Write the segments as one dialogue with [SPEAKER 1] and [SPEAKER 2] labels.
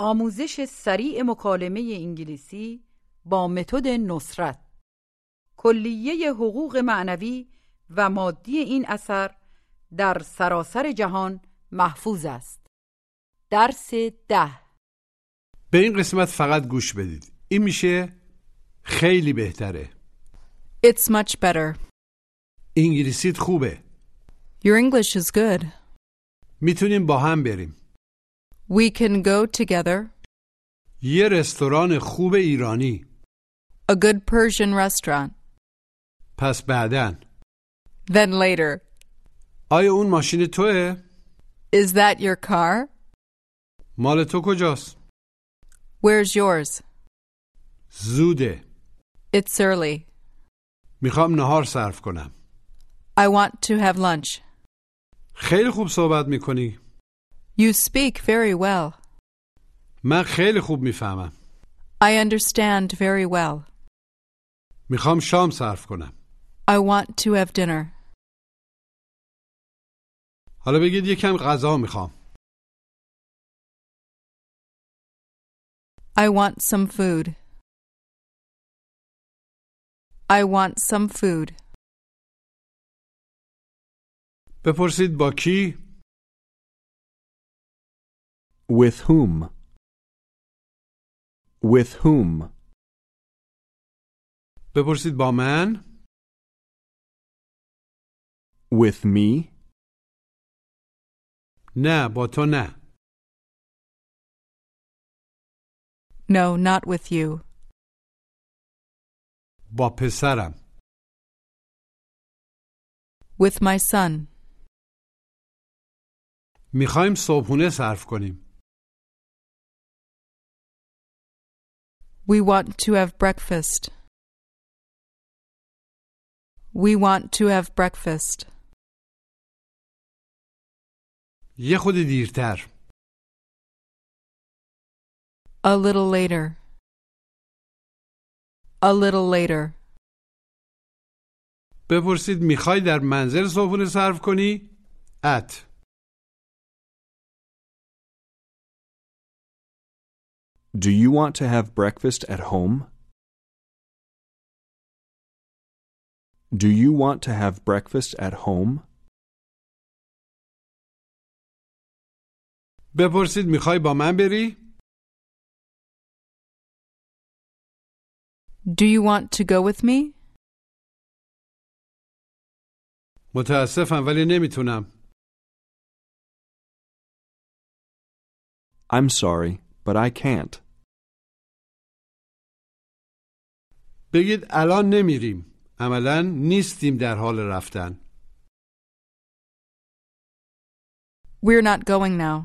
[SPEAKER 1] آموزش سریع مکالمه انگلیسی با متد نصرت. کلیه حقوق معنوی و مادی این اثر در سراسر جهان محفوظ است. درس ده.
[SPEAKER 2] به این قسمت فقط گوش بدید. این میشه خیلی بهتره.
[SPEAKER 3] It's much better.
[SPEAKER 2] انگلیسیت خوبه.
[SPEAKER 3] Your English is good.
[SPEAKER 2] می‌تونیم با هم بریم.
[SPEAKER 3] We can go together.
[SPEAKER 2] یه رستوران خوب ایرانی
[SPEAKER 3] A good Persian restaurant.
[SPEAKER 2] پس بعدن
[SPEAKER 3] Then later.
[SPEAKER 2] آیا اون ماشین توه؟
[SPEAKER 3] Is that your car?
[SPEAKER 2] مال تو کجاست؟
[SPEAKER 3] Where's yours?
[SPEAKER 2] زوده
[SPEAKER 3] It's early.
[SPEAKER 2] میخوام نهار صرف کنم
[SPEAKER 3] I want to have lunch.
[SPEAKER 2] خیلی خوب صحبت میکنی
[SPEAKER 3] You speak very well.
[SPEAKER 2] من خیلی خوب میفهمم
[SPEAKER 3] I understand very well.
[SPEAKER 2] میخوام شام صرف کنم
[SPEAKER 3] I want to have dinner.
[SPEAKER 2] حالا بگید یکم غذا میخوام
[SPEAKER 3] I want some food. I want some food.
[SPEAKER 2] بپرسید با کی؟
[SPEAKER 4] With whom? With whom?
[SPEAKER 2] بپرسید با من؟
[SPEAKER 4] With me?
[SPEAKER 2] نه با تو نه
[SPEAKER 3] No, not with you.
[SPEAKER 2] با پسرم
[SPEAKER 3] With my son.
[SPEAKER 2] میخوایم صبحونه صرف کنیم
[SPEAKER 3] We want to have breakfast. We want to have breakfast.
[SPEAKER 2] یه خود دیرتر
[SPEAKER 3] A little later. A little later.
[SPEAKER 2] بپرسید میخوای در منزل صبحونه صرف کنی؟ ات
[SPEAKER 4] Do you want to have breakfast at home? Do you want to have breakfast at home?
[SPEAKER 2] بپرسید میخوای با من بری؟
[SPEAKER 3] Do you want to go with me?
[SPEAKER 2] متاسفم ولی نمیتونم
[SPEAKER 4] I'm sorry, but I can't.
[SPEAKER 2] بگید الان نمیریم عملا نیستیم در حال رفتن
[SPEAKER 3] We're not going now.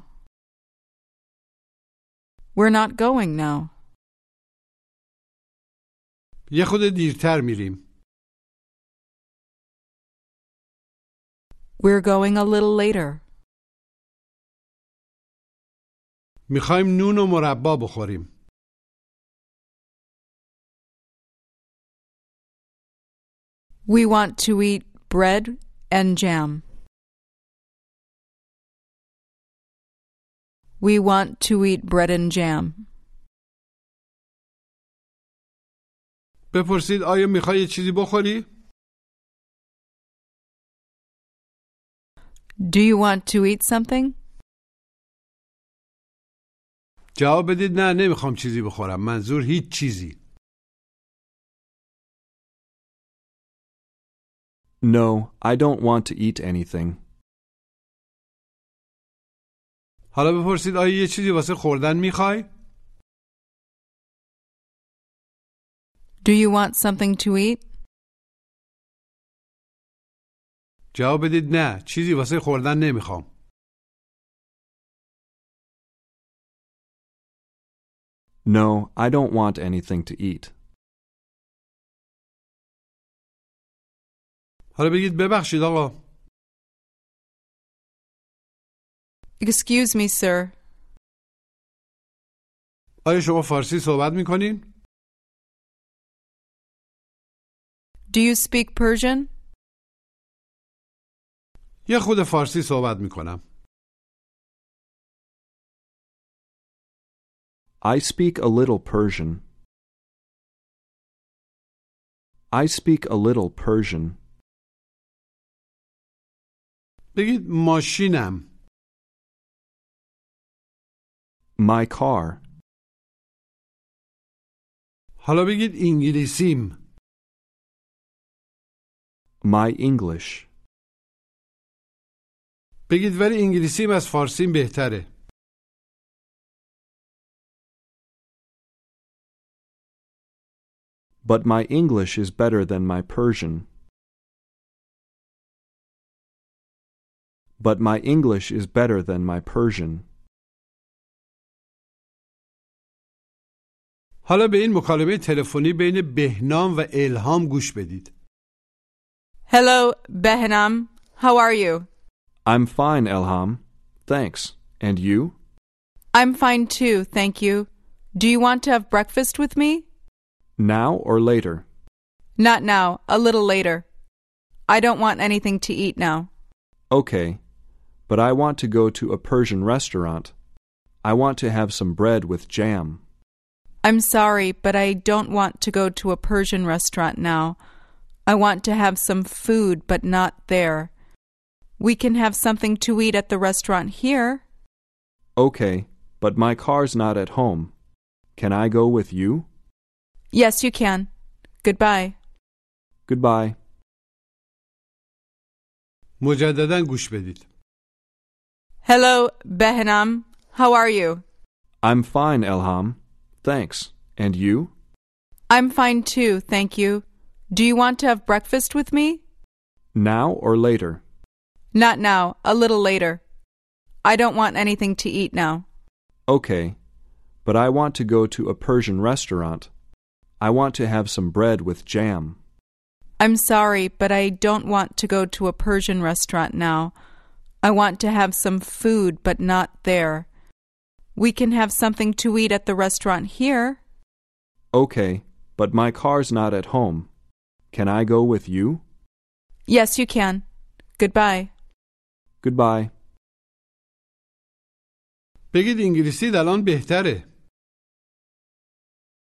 [SPEAKER 3] We're not going now.
[SPEAKER 2] یه خود دیرتر میریم
[SPEAKER 3] We're going a little later.
[SPEAKER 2] می‌خوایم نون و مربا بخوریم
[SPEAKER 3] We want to eat bread and jam. We want to eat bread and jam.
[SPEAKER 2] بپرسید آیا میخوای یه چیزی بخوری؟
[SPEAKER 3] Do you want to eat something?
[SPEAKER 2] جواب بدید نه نمیخوام چیزی بخورم منظور هیچ چیزی
[SPEAKER 4] No, I don't want to eat anything.
[SPEAKER 2] حالا بپرسید آیا یه چیزی واسه خوردن میخوای؟
[SPEAKER 3] Do you want something to eat?
[SPEAKER 2] جواب بدید نه چیزی واسه خوردن نمیخوام
[SPEAKER 4] No, I don't want anything to eat.
[SPEAKER 2] حالا بگید ببخشید آقا
[SPEAKER 3] Excuse me, sir.
[SPEAKER 2] آیا شما فارسی صحبت میکنین؟
[SPEAKER 3] Do you speak Persian?
[SPEAKER 2] یه خود فارسی صحبت میکنم
[SPEAKER 4] I speak a little Persian. I speak a little Persian.
[SPEAKER 2] بگید ماشینم
[SPEAKER 4] My car.
[SPEAKER 2] حالا بگید انگلیسیم
[SPEAKER 4] My English.
[SPEAKER 2] بگید ولی انگلیسیم از فارسیم بهتره
[SPEAKER 4] But my English is better than my Persian. But my English is better than my Persian.
[SPEAKER 2] حالا به این مکالمه تلفنی بین بهنام و الهام گوش بدید
[SPEAKER 3] Hello, Behnam. How are you?
[SPEAKER 4] I'm fine, Elham. Thanks. And you?
[SPEAKER 3] I'm fine too, thank you. Do you want to have breakfast with me?
[SPEAKER 4] Now or later?
[SPEAKER 3] Not now, a little later. I don't want anything to eat now.
[SPEAKER 4] Okay. But I want to go to a Persian restaurant. I want to have some bread with jam.
[SPEAKER 3] I'm sorry, but I don't want to go to a Persian restaurant now. I want to have some food, but not there. We can have something to eat at the restaurant here.
[SPEAKER 4] Okay, but my car's not at home. Can I go with you?
[SPEAKER 3] Yes, you can. Goodbye.
[SPEAKER 4] Goodbye.
[SPEAKER 2] مجددا گوش بدید
[SPEAKER 3] Hello, Behnam. How are you?
[SPEAKER 4] I'm fine, Elham. Thanks. And you?
[SPEAKER 3] I'm fine too, thank you. Do you want to have breakfast with me?
[SPEAKER 4] Now or later?
[SPEAKER 3] Not now, a little later. I don't want anything to eat now.
[SPEAKER 4] Okay, but I want to go to a Persian restaurant. I want to have some bread with jam.
[SPEAKER 3] I'm sorry, but I don't want to go to a Persian restaurant now. I want to have some food, but not there. We can have something to eat at the restaurant here.
[SPEAKER 4] Okay, but my car's not at home. Can I go with you?
[SPEAKER 3] Yes, you can. Goodbye.
[SPEAKER 4] Goodbye.
[SPEAKER 2] بگید انگلیسی الان بهتره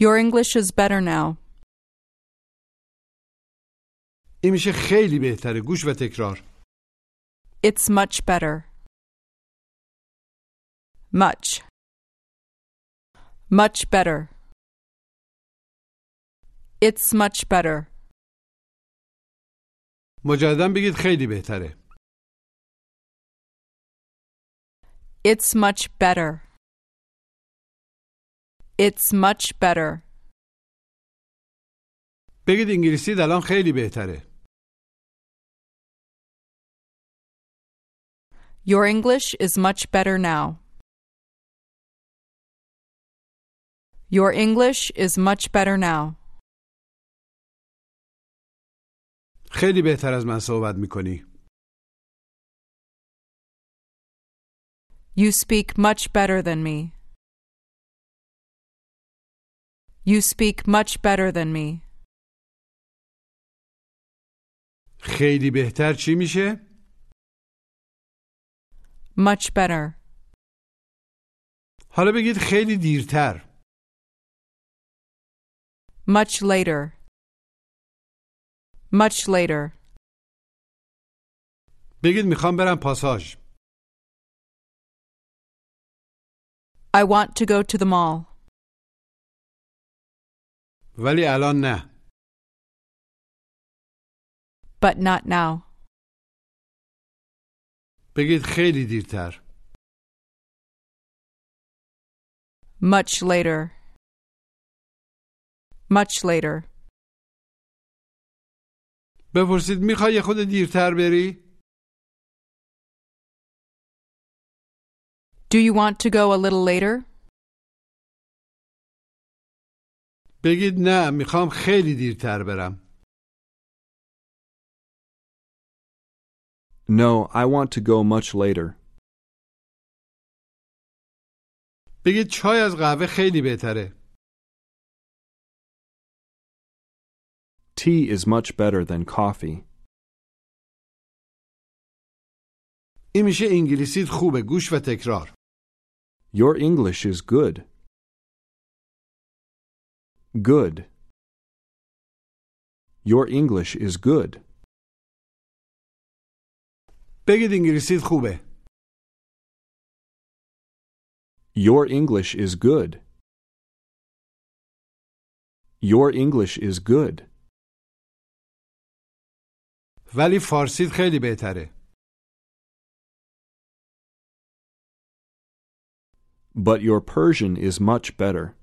[SPEAKER 3] Your English is better now.
[SPEAKER 2] این میشه خیلی بهتره گوش و تکرار
[SPEAKER 3] It's much better. Much. Much better. It's much better.
[SPEAKER 2] مجددا بگید خیلی بهتره
[SPEAKER 3] It's much better. It's much better.
[SPEAKER 2] بگید انگلیسی الان خیلی بهتره
[SPEAKER 3] Your English is much better now. Your English is much better now.
[SPEAKER 2] خیلی بهتر از من صحبت میکنی
[SPEAKER 3] You speak much better than me. You speak much better than me.
[SPEAKER 2] خیلی بهتر چی میشه؟
[SPEAKER 3] Much better.
[SPEAKER 2] حالا بگید خیلی دیرتر
[SPEAKER 3] Much later. Much later.
[SPEAKER 2] بگید میخوام برم پاساژ
[SPEAKER 3] I want to go to the mall.
[SPEAKER 2] ولی الان نه
[SPEAKER 3] But not now.
[SPEAKER 2] بگید خیلی دیرتر
[SPEAKER 3] Much later. Much later.
[SPEAKER 2] بپرسید میخوای یه خود دیرتر بری
[SPEAKER 3] Do you want to go a little later?
[SPEAKER 2] بگید نه می‌خوام خیلی دیرتر برم
[SPEAKER 4] No, I want to go much later.
[SPEAKER 2] بگید چای از قهوه خیلی بهتره
[SPEAKER 4] Tea is much better than coffee.
[SPEAKER 2] این میشه انگلیسیت خوبه گوش و تکرار
[SPEAKER 4] Your English is good. Good. Your English is good.
[SPEAKER 2] بگید انگلیسیت خوبه
[SPEAKER 4] Your English is good. Your English is good.
[SPEAKER 2] ولی فارسیت خیلی بهتره
[SPEAKER 4] But your Persian is much better.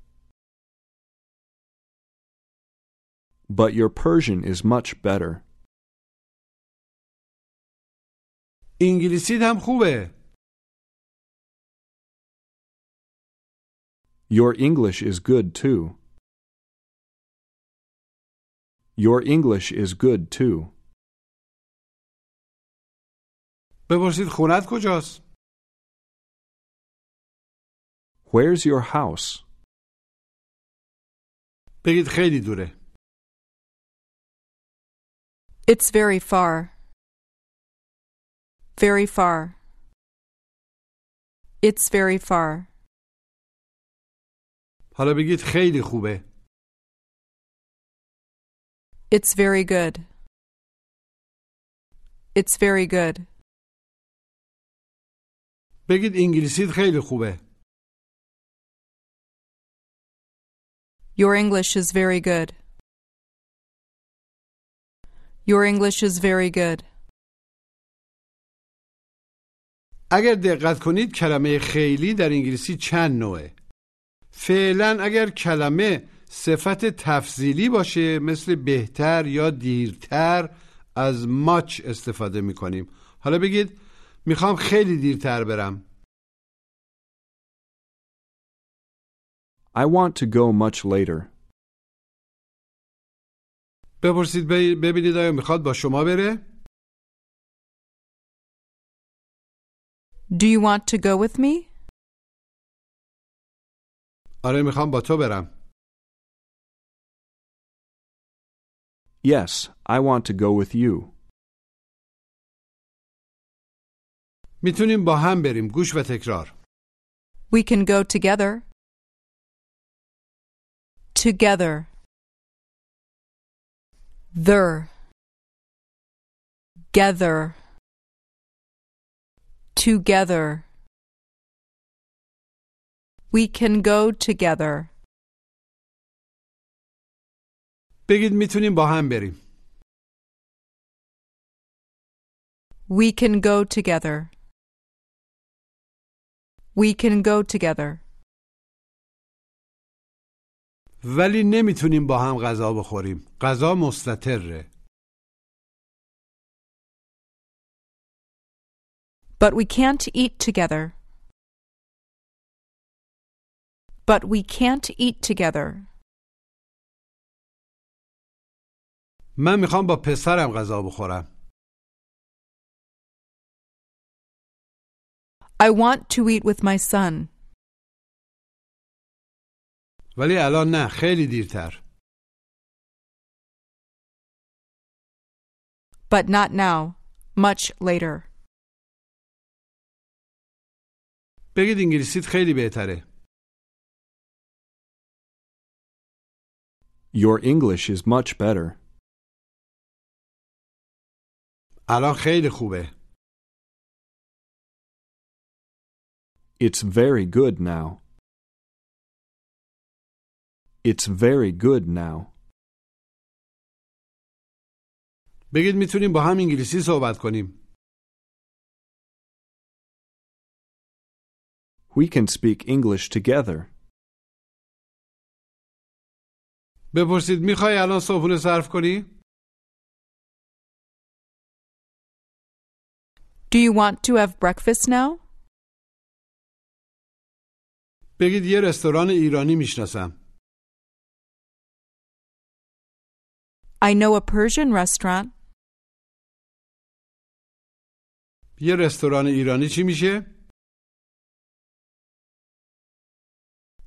[SPEAKER 4] But your Persian is much better.
[SPEAKER 2] انگلیسیت هم خوبه
[SPEAKER 4] Your English is good too. Your English is good too.
[SPEAKER 2] بپرسید خونت کجاست
[SPEAKER 4] Where's your house?
[SPEAKER 2] بگید خیلی دوره
[SPEAKER 3] It's very far. Very far. It's very far.
[SPEAKER 2] حالا بگید خیلی خوبه
[SPEAKER 3] It's very good. It's very good.
[SPEAKER 2] بگید انگلیسیت خیلی خوبه
[SPEAKER 3] Your English is very good. Your English is very good.
[SPEAKER 2] اگر دقت کنید کلمه خیلی در انگلیسی چند نوعه فعلا اگر کلمه صفت تفضیلی باشه مثل بهتر یا دیرتر از ماچ استفاده می کنیم حالا بگید می‌خوام خیلی دیرتر برم
[SPEAKER 4] I want to go much later.
[SPEAKER 2] بپرسید ببینید آیا می‌خواد با شما بره
[SPEAKER 3] Do you want to go with me?
[SPEAKER 2] آره می‌خوام با تو برم
[SPEAKER 4] Yes, I want to go with you.
[SPEAKER 2] می‌تونیم با هم بریم گوش و تکرار
[SPEAKER 3] We can go together. Together. There. Gather. Together. We can go together.
[SPEAKER 2] بگید میتونیم با هم بریم
[SPEAKER 3] We can go together. We can go together.
[SPEAKER 2] ولی نمی‌تونیم با هم غذا بخوریم غذا مستطره
[SPEAKER 3] But we can't eat together. But we can't eat together.
[SPEAKER 2] من می‌خوام با پسرم غذا بخورم
[SPEAKER 3] I want to eat with my son.
[SPEAKER 2] ولی الان نه خیلی دیرتر.
[SPEAKER 3] But not now. Much later.
[SPEAKER 2] بگید انگلیسیت خیلی بهتره.
[SPEAKER 4] Your English is much better.
[SPEAKER 2] الان خیلی خوبه.
[SPEAKER 4] It's very good now. It's very good now.
[SPEAKER 2] بگید میتونیم با هم انگلیسی صحبت کنیم
[SPEAKER 4] We can speak English together.
[SPEAKER 2] بپرسید میخوای الان صبحونه صرف کنی
[SPEAKER 3] Do you want to have breakfast now?
[SPEAKER 2] بگید یه رستوران ایرانی میشناسم
[SPEAKER 3] I know a Persian restaurant.
[SPEAKER 2] یه رستوران ایرانی چی میشه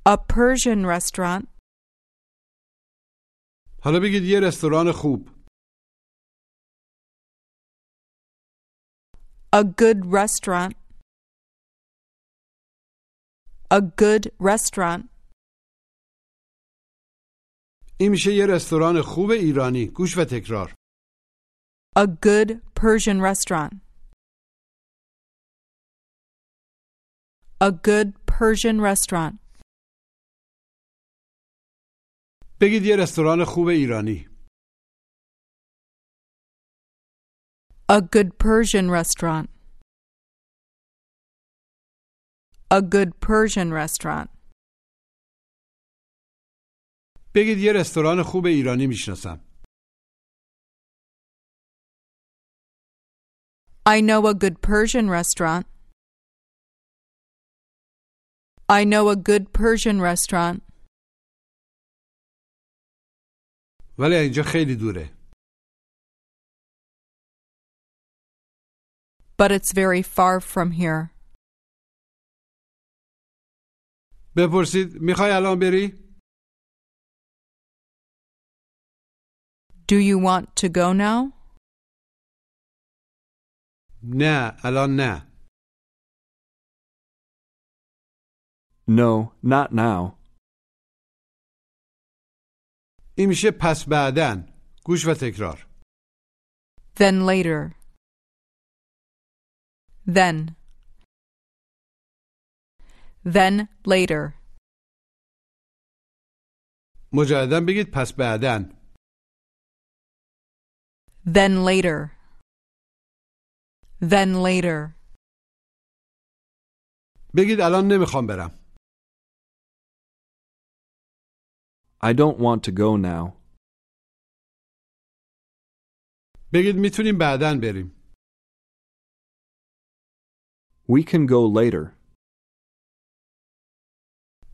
[SPEAKER 3] A Persian restaurant.
[SPEAKER 2] حالا بگید یه رستوران خوب
[SPEAKER 3] A good restaurant. A good restaurant.
[SPEAKER 2] این میشه یه رستوران خوب ایرانی گوش و تکرار
[SPEAKER 3] A good Persian restaurant. A good Persian restaurant.
[SPEAKER 2] بگید یه رستوران خوب ایرانی
[SPEAKER 3] A good Persian restaurant. A good Persian restaurant.
[SPEAKER 2] بگید یه رستوران خوب ایرانی می‌شناسم
[SPEAKER 3] I know a good Persian restaurant. I know a good Persian restaurant,
[SPEAKER 2] ولی اینجا خیلی دوره
[SPEAKER 3] but it's very far from here.
[SPEAKER 2] بپرسید می‌خوای الان بری
[SPEAKER 3] Do you want to go now?
[SPEAKER 2] نه الان نه
[SPEAKER 4] No, not now.
[SPEAKER 2] این میشه پس بعدن گوش و تکرار
[SPEAKER 3] Then later. Then. Then later.
[SPEAKER 2] مجددا بگید پس بعدن
[SPEAKER 3] Then later. Then later.
[SPEAKER 2] بگید الان نمیخوام برم
[SPEAKER 4] I don't want to go now.
[SPEAKER 2] بگید میتونیم بعدن بریم
[SPEAKER 4] We can go later.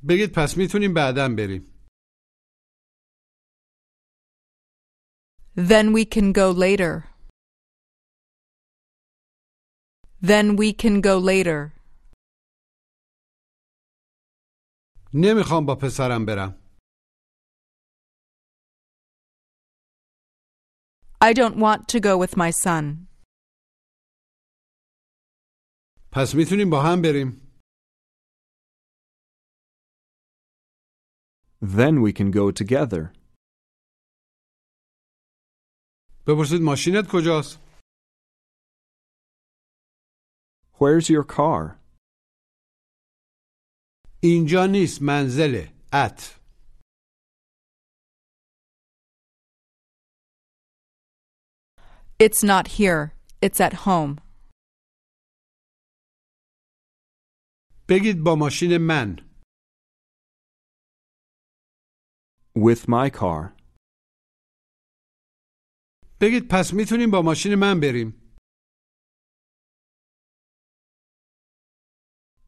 [SPEAKER 2] بگید پس میتونیم بعدن بریم
[SPEAKER 3] Then we can go later. Then we can go later.
[SPEAKER 2] نمیخوام با پسرم برم
[SPEAKER 3] I don't want to go with my son.
[SPEAKER 2] پس میتونیم با هم بریم
[SPEAKER 4] Then we can go together.
[SPEAKER 2] بپرسید ماشینت کجاست
[SPEAKER 4] Where's your car?
[SPEAKER 2] اینجا نیست منزله ات
[SPEAKER 3] It's not here. It's at home.
[SPEAKER 2] بگید با ماشین من
[SPEAKER 4] With my car.
[SPEAKER 2] بگید پس می‌تونیم با ماشین من بریم.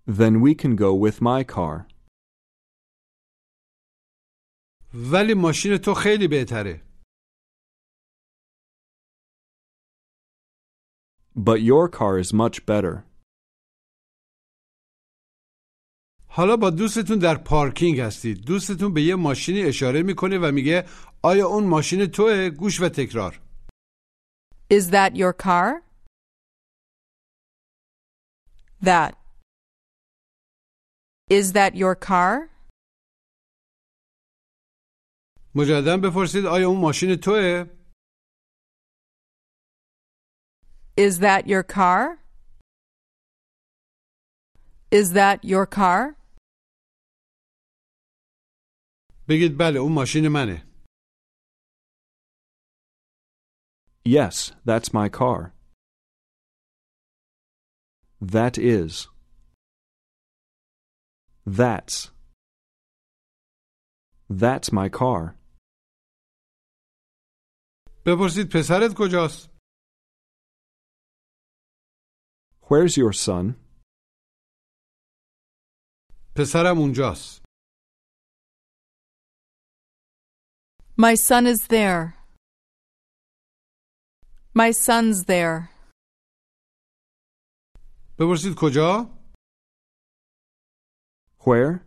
[SPEAKER 4] Then we can go with my car.
[SPEAKER 2] ولی ماشین تو خیلی بهتره.
[SPEAKER 4] But your car is much better.
[SPEAKER 2] حالا با دوستتون در پارکینگ هستید. دوستتون به یه ماشینی اشاره می‌کنه و میگه آیا اون ماشین توه؟ گوش و تکرار.
[SPEAKER 3] Is that your car? That. Is that your car?
[SPEAKER 2] مجددا بپرسید آیا اون ماشین توه
[SPEAKER 3] Is that your car? Is that your car?
[SPEAKER 2] بگید بله اون ماشین منه
[SPEAKER 4] Yes, that's my car. That is. That's. That's my car.
[SPEAKER 2] بپرسید پسرت کجاست
[SPEAKER 4] Where's your son?
[SPEAKER 2] پسرم اونجاست
[SPEAKER 3] My son is there. My son's there.
[SPEAKER 2] بپرسید کجا
[SPEAKER 4] Where?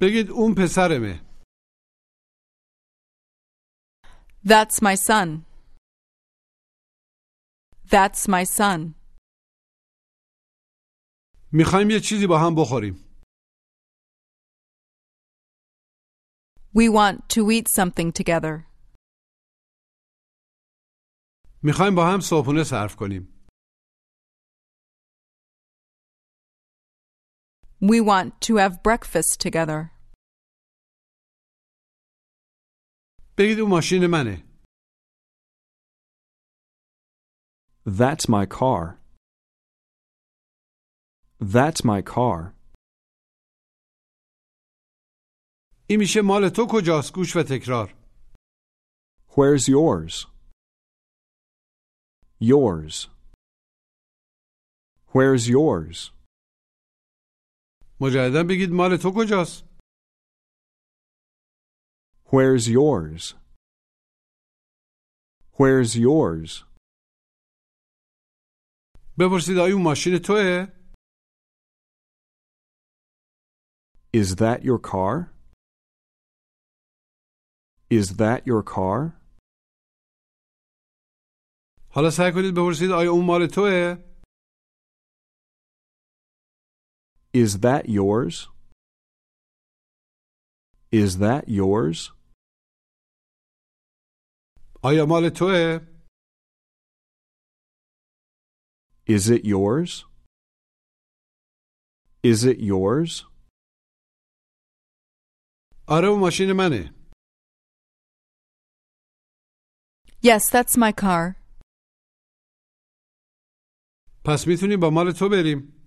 [SPEAKER 2] بگید اون پسرمه
[SPEAKER 3] That's my son. That's my son.
[SPEAKER 2] میخوایم یه چیزی با هم بخوریم
[SPEAKER 3] We want to eat something together.
[SPEAKER 2] می‌خوایم با هم صبحونه صرف کنیم
[SPEAKER 3] We want to have breakfast together.
[SPEAKER 2] بگید اون ماشین منه
[SPEAKER 4] That's my car. That's my car.
[SPEAKER 2] این میشه مال تو کجاست گوش و تکرار
[SPEAKER 4] Where's yours? Yours. Where's yours?
[SPEAKER 2] مجددا بگید مال تو کجاست
[SPEAKER 4] Where's yours? Where's yours?
[SPEAKER 2] بپرسید آیا اون ماشین توه
[SPEAKER 4] Is that your car? Is that your car?
[SPEAKER 2] حالا سعی کنید بپرسید آیا اون مال توه
[SPEAKER 4] Is that yours? Is that yours?
[SPEAKER 2] آیا مال توه
[SPEAKER 4] Is it yours? Is it yours?
[SPEAKER 2] آره اون ماشین منه
[SPEAKER 3] Yes, that's my car.
[SPEAKER 2] پس میتونیم با مال تو بریم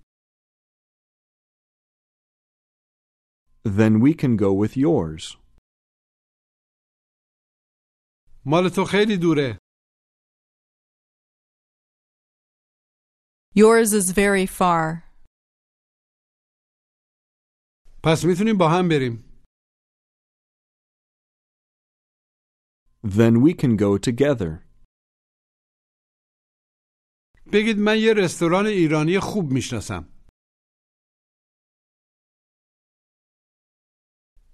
[SPEAKER 4] Then we can go with yours.
[SPEAKER 2] مال تو خیلی دوره
[SPEAKER 3] Yours is very far.
[SPEAKER 2] پس میتونیم با هم بریم
[SPEAKER 4] Then we can go together.
[SPEAKER 2] بگید من یه رستوران ایرانی خوب می‌شناسم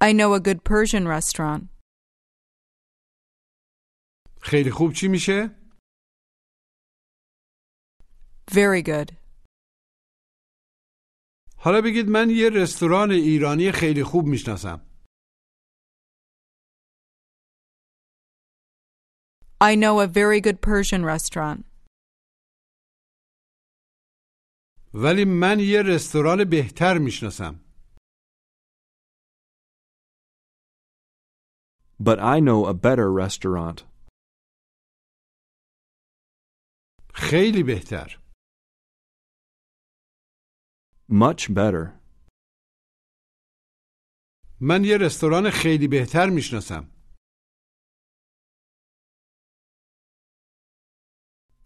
[SPEAKER 3] I know a good Persian restaurant.
[SPEAKER 2] خیلی خوب چی میشه
[SPEAKER 3] Very good.
[SPEAKER 2] حالا بگید من یه رستوران ایرانی خیلی خوب می‌شناسم
[SPEAKER 3] I know a very good Persian restaurant.
[SPEAKER 2] ولی من یه رستوران بهتر می‌شناسم
[SPEAKER 4] But I know a better restaurant.
[SPEAKER 2] خیلی بهتر
[SPEAKER 4] Much better.
[SPEAKER 2] من یه رستوران خیلی بهتر می‌شناسم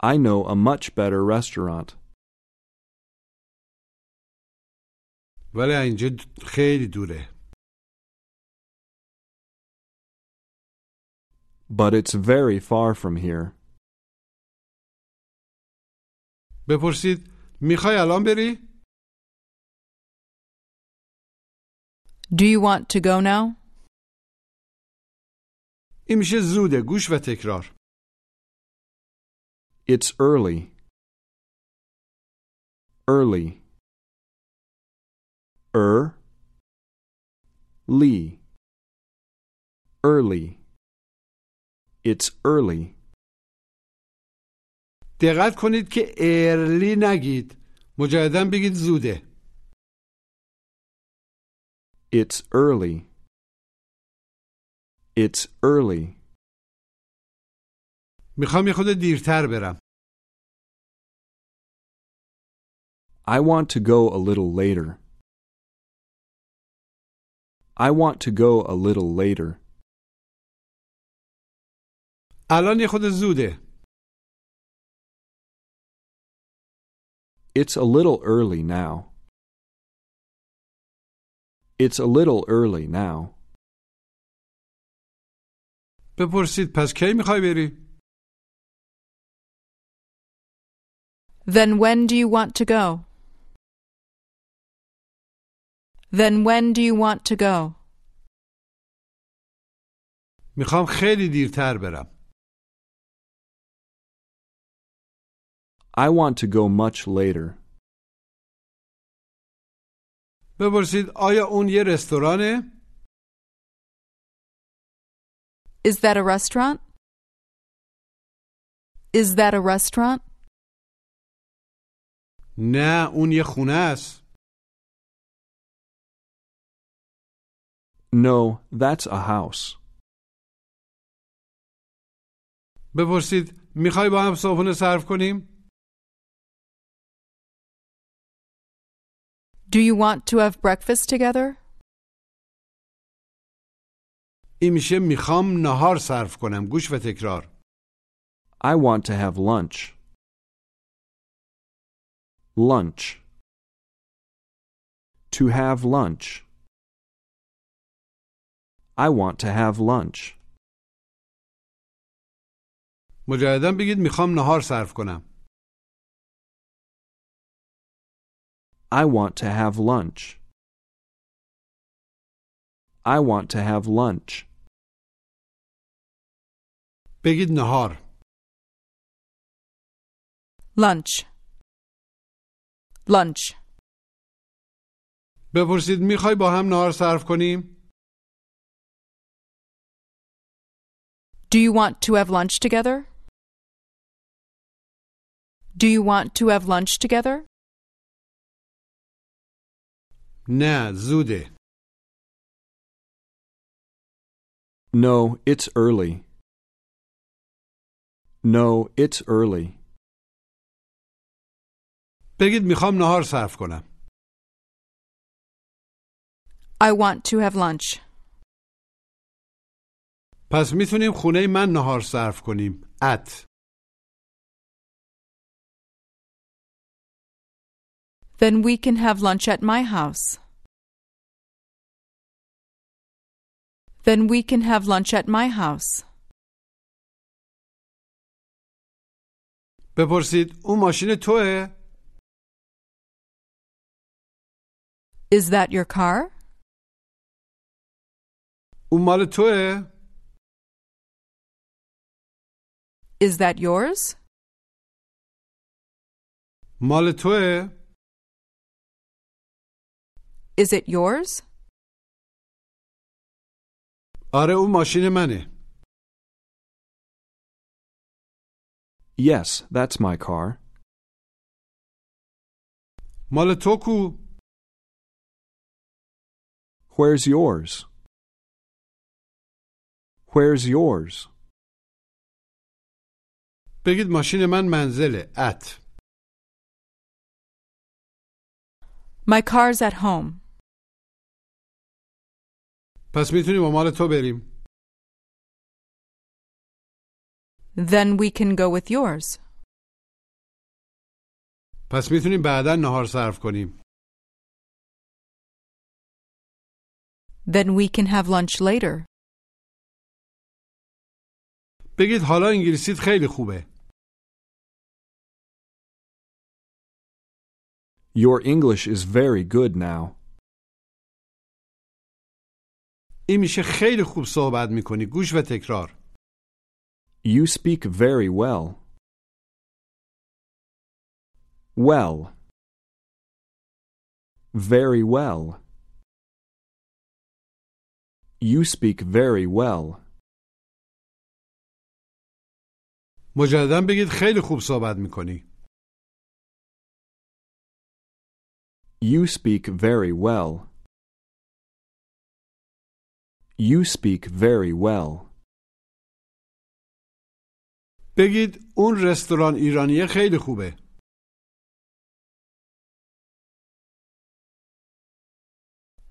[SPEAKER 4] I know a much better restaurant.
[SPEAKER 2] ولی اینجا د- خیلی دوره
[SPEAKER 4] But it's very far from here.
[SPEAKER 2] بپرسید میخوای الان بری
[SPEAKER 3] Do you want to go now?
[SPEAKER 2] این میشه زوده گوش و تکرار
[SPEAKER 4] It's early. Early. Er. Lee. Early. It's early.
[SPEAKER 2] دقت کنید که ارلی نگید مجددا بگید زوده
[SPEAKER 4] It's early. It's early.
[SPEAKER 2] میخوام یه خود دیرتر برم
[SPEAKER 4] I want to go a little later. I want to go a little later.
[SPEAKER 2] الان یه خود زوده
[SPEAKER 4] It's a little early now. It's a little early now.
[SPEAKER 2] بپرسید پس کی میخوای بری
[SPEAKER 3] Then when do you want to go? Then when do you want to go?
[SPEAKER 2] میخوام خیلی دیرتر برم
[SPEAKER 4] I want to go much later.
[SPEAKER 2] بپرسید آیا اون یه رستورانه
[SPEAKER 3] Is that a restaurant? Is that a restaurant?
[SPEAKER 2] نه اون یه خونه است
[SPEAKER 4] No, that's a house.
[SPEAKER 2] بپرسید میخوای با هم صبحونه صرف کنیم
[SPEAKER 3] Do you want to have breakfast together?
[SPEAKER 2] این میشه میخوام نهار صرف کنم گوش و تکرار
[SPEAKER 4] I want to have lunch. Lunch. To have lunch. I want to have lunch.
[SPEAKER 2] مجددا بگید میخوام نهار صرف کنم
[SPEAKER 4] I want to have lunch. I want to have lunch.
[SPEAKER 2] بگید نهار
[SPEAKER 3] Lunch. Lunch.
[SPEAKER 2] بپرسید میخوای با هم نهار صرف کنیم
[SPEAKER 3] Do you want to have lunch together? Do you want to have lunch together?
[SPEAKER 2] نه زوده
[SPEAKER 4] No, it's early. No, it's early.
[SPEAKER 2] بگید میخوام نهار صرف کنم
[SPEAKER 3] I want to have lunch.
[SPEAKER 2] پس می‌تونیم خونه من نهار صرف کنیم ات
[SPEAKER 3] Then we can have lunch at my house. Then we can have lunch at my house.
[SPEAKER 2] بپرسید اون ماشین توه
[SPEAKER 3] Is that your car?
[SPEAKER 2] اون مال توه
[SPEAKER 3] Is that yours?
[SPEAKER 2] مال توه
[SPEAKER 3] Is it yours?
[SPEAKER 2] آره اون ماشین منه
[SPEAKER 4] Yes, that's my car.
[SPEAKER 2] مال تو کو
[SPEAKER 4] Where's yours? Where's yours?
[SPEAKER 2] بگید ماشین من منزله ات
[SPEAKER 3] My car's at home.
[SPEAKER 2] پس می‌تونیم با مال تو بریم
[SPEAKER 3] Then we can go with yours.
[SPEAKER 2] پس می‌تونیم بعدا نهار صرف کنیم
[SPEAKER 3] Then we can have lunch later.
[SPEAKER 2] بگید حالا انگلیسیت خیلی خوبه
[SPEAKER 4] Your English is very good now.
[SPEAKER 2] این میشه خیلی خوب صحبت میکنی گوش و تکرار
[SPEAKER 4] You speak very well. Well. Very well. You speak very well.
[SPEAKER 2] مجددا بگید خیلی خوب صحبت میکنی
[SPEAKER 4] You speak very well. You speak very well.
[SPEAKER 2] بگید اون رستوران ایرانی خیلی خوبه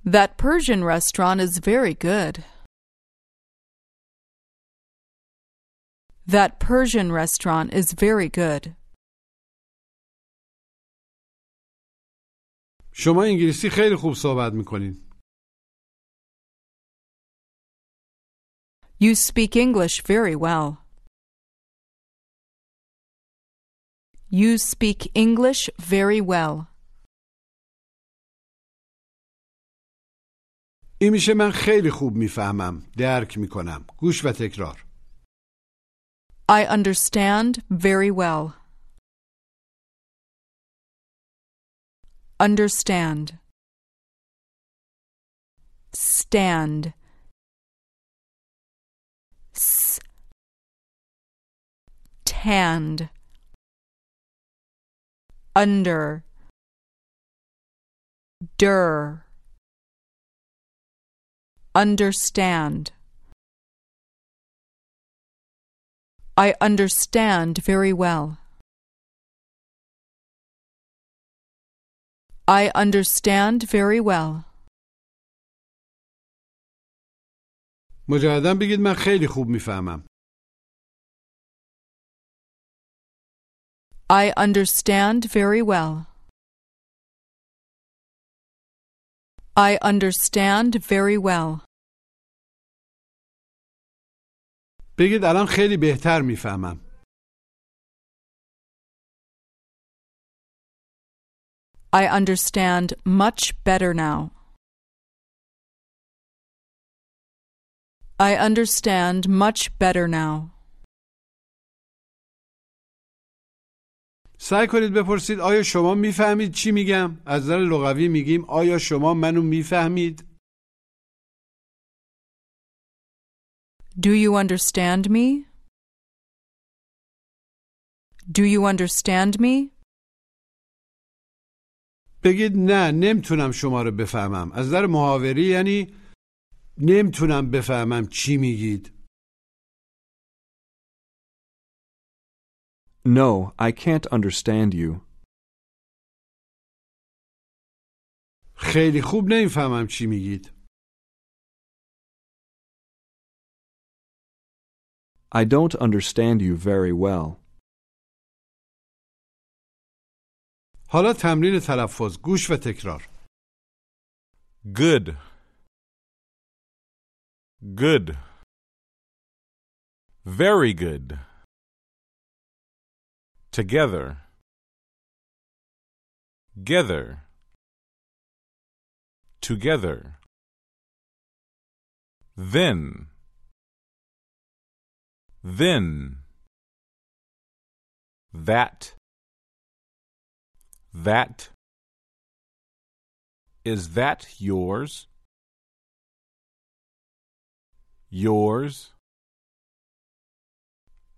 [SPEAKER 3] That Persian restaurant is very good. That Persian restaurant is very good.
[SPEAKER 2] شما انگلیسی خیلی خوب صحبت می‌کنین
[SPEAKER 3] You speak English very well. You speak English very well.
[SPEAKER 2] این میشه من خیلی خوب می‌فهمم درک می‌کنم گوش و تکرار
[SPEAKER 3] I understand very well. Understand. Stand. S. Tand. Under. Der. Understand. I understand very well. I understand very well.
[SPEAKER 2] مجددا بگید من خیلی خوب میفهمم
[SPEAKER 3] I understand very well. I understand very well.
[SPEAKER 2] بگید الان خیلی بهتر میفهمم
[SPEAKER 3] I understand much better now. I understand much better now.
[SPEAKER 2] سعی کنید بپرسید آیا شما میفهمید چی میگم؟ از نظر لغوی میگیم آیا شما منو میفهمید؟
[SPEAKER 3] Do you understand me? Do you understand me?
[SPEAKER 2] بگید نه نمی‌تونم شما رو بفهمم از نظر محاوری یعنی نمی‌تونم بفهمم چی میگید
[SPEAKER 4] No, I can't understand you.
[SPEAKER 2] خیلی خوب نمی‌فهمم چی میگید
[SPEAKER 4] I don't understand you very well.
[SPEAKER 2] حالا تمرین تلفظ گوش و تکرار
[SPEAKER 5] Good. Good. Very good. Together. Gather. Together. Then. Then. That. That. Is that yours? Yours.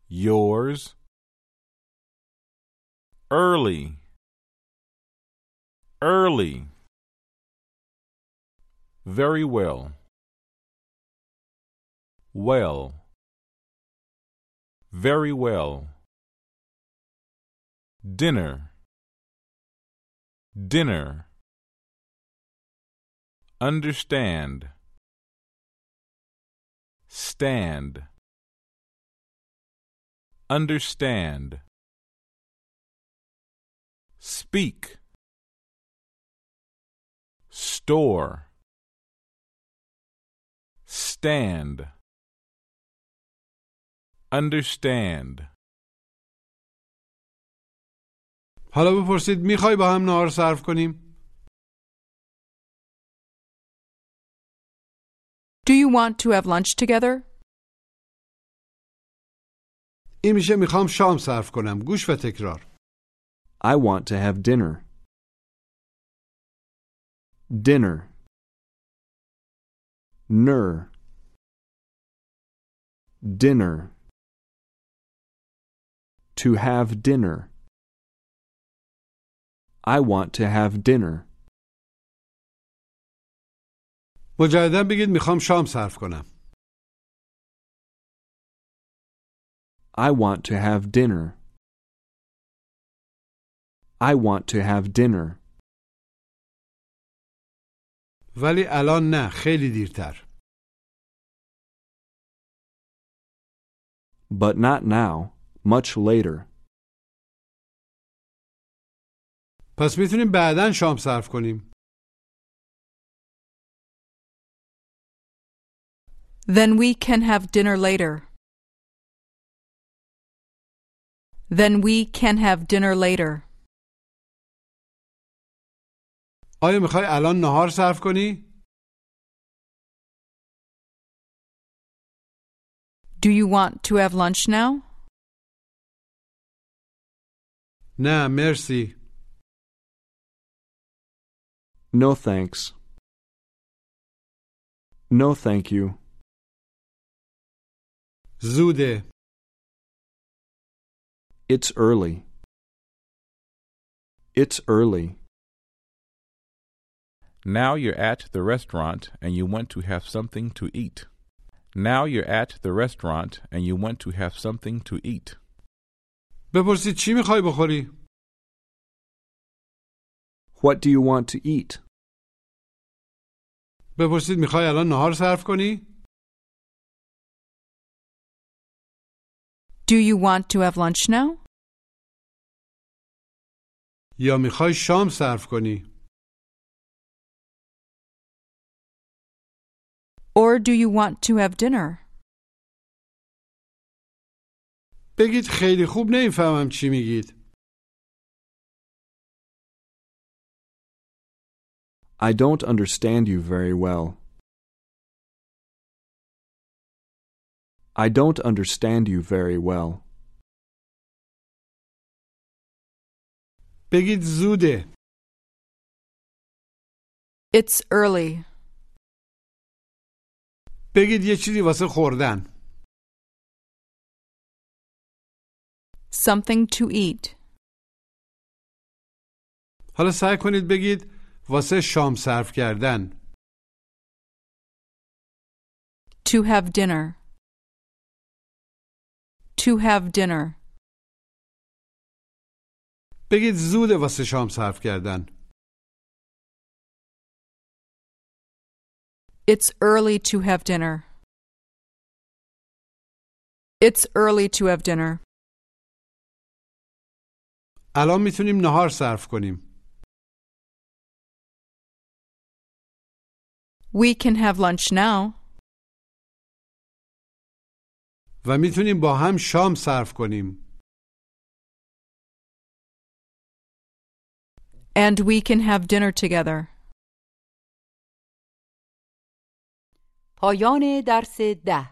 [SPEAKER 5] Yours. Early. Early. Very well. Well. Very well. Dinner. Dinner. Understand. Stand. Understand. Speak. Store. Stand. Understand.
[SPEAKER 2] حالا بپرسید می‌خوای با هم نهار صرف کنیم
[SPEAKER 3] Do you want to have lunch together?
[SPEAKER 2] این میشه می‌خوام شام صرف کنم گوش و تکرار
[SPEAKER 4] I want to have dinner. Dinner. Ner. Dinner. To have dinner. I want to have dinner.
[SPEAKER 2] مجددا بگید میخوام شام صرف کنم
[SPEAKER 4] I want to have dinner. I want to have dinner.
[SPEAKER 2] ولی الان نه خیلی دیرتر
[SPEAKER 4] But not now, much later.
[SPEAKER 2] پس می‌تونیم بعدا شام صرف کنیم
[SPEAKER 3] Then we can have dinner later. Then we can have dinner later.
[SPEAKER 2] آیا می‌خوای الان نهار صرف کنی؟
[SPEAKER 3] Do you want to have lunch now?
[SPEAKER 2] نه مرسی
[SPEAKER 4] No thanks. No thank you.
[SPEAKER 2] زوده
[SPEAKER 4] It's early. It's early.
[SPEAKER 5] Now you're at the restaurant and you want to have something to eat. Now you're at the restaurant and you want to have something to eat.
[SPEAKER 2] بپرسید چی میخوای بخوری؟
[SPEAKER 4] What do you want to eat?
[SPEAKER 2] بپرسید میخوای الان نهار صرف کنی؟
[SPEAKER 3] Do you want to have lunch now?
[SPEAKER 2] یا میخوای شام صرف کنی؟
[SPEAKER 3] Or do you want to have dinner?
[SPEAKER 2] بگید خیلی خوب نمیفهمم چی میگید
[SPEAKER 4] I don't understand you very well. I don't understand you very well.
[SPEAKER 2] بگید زوده
[SPEAKER 3] It's early.
[SPEAKER 2] بگید یه چیزی واسه خوردن
[SPEAKER 3] Something to eat.
[SPEAKER 2] حالا سعی کنید بگید واسه شام صرف کردن
[SPEAKER 3] To have dinner. To have dinner.
[SPEAKER 2] بگید زوده واسه شام صرف کردن
[SPEAKER 3] It's early to have dinner. It's early to have dinner.
[SPEAKER 2] الان می‌تونیم نهار صرف کنیم
[SPEAKER 3] We can have lunch now.
[SPEAKER 2] و میتونیم با هم شام صرف کنیم
[SPEAKER 3] And we can have dinner together.
[SPEAKER 1] پایان درس ده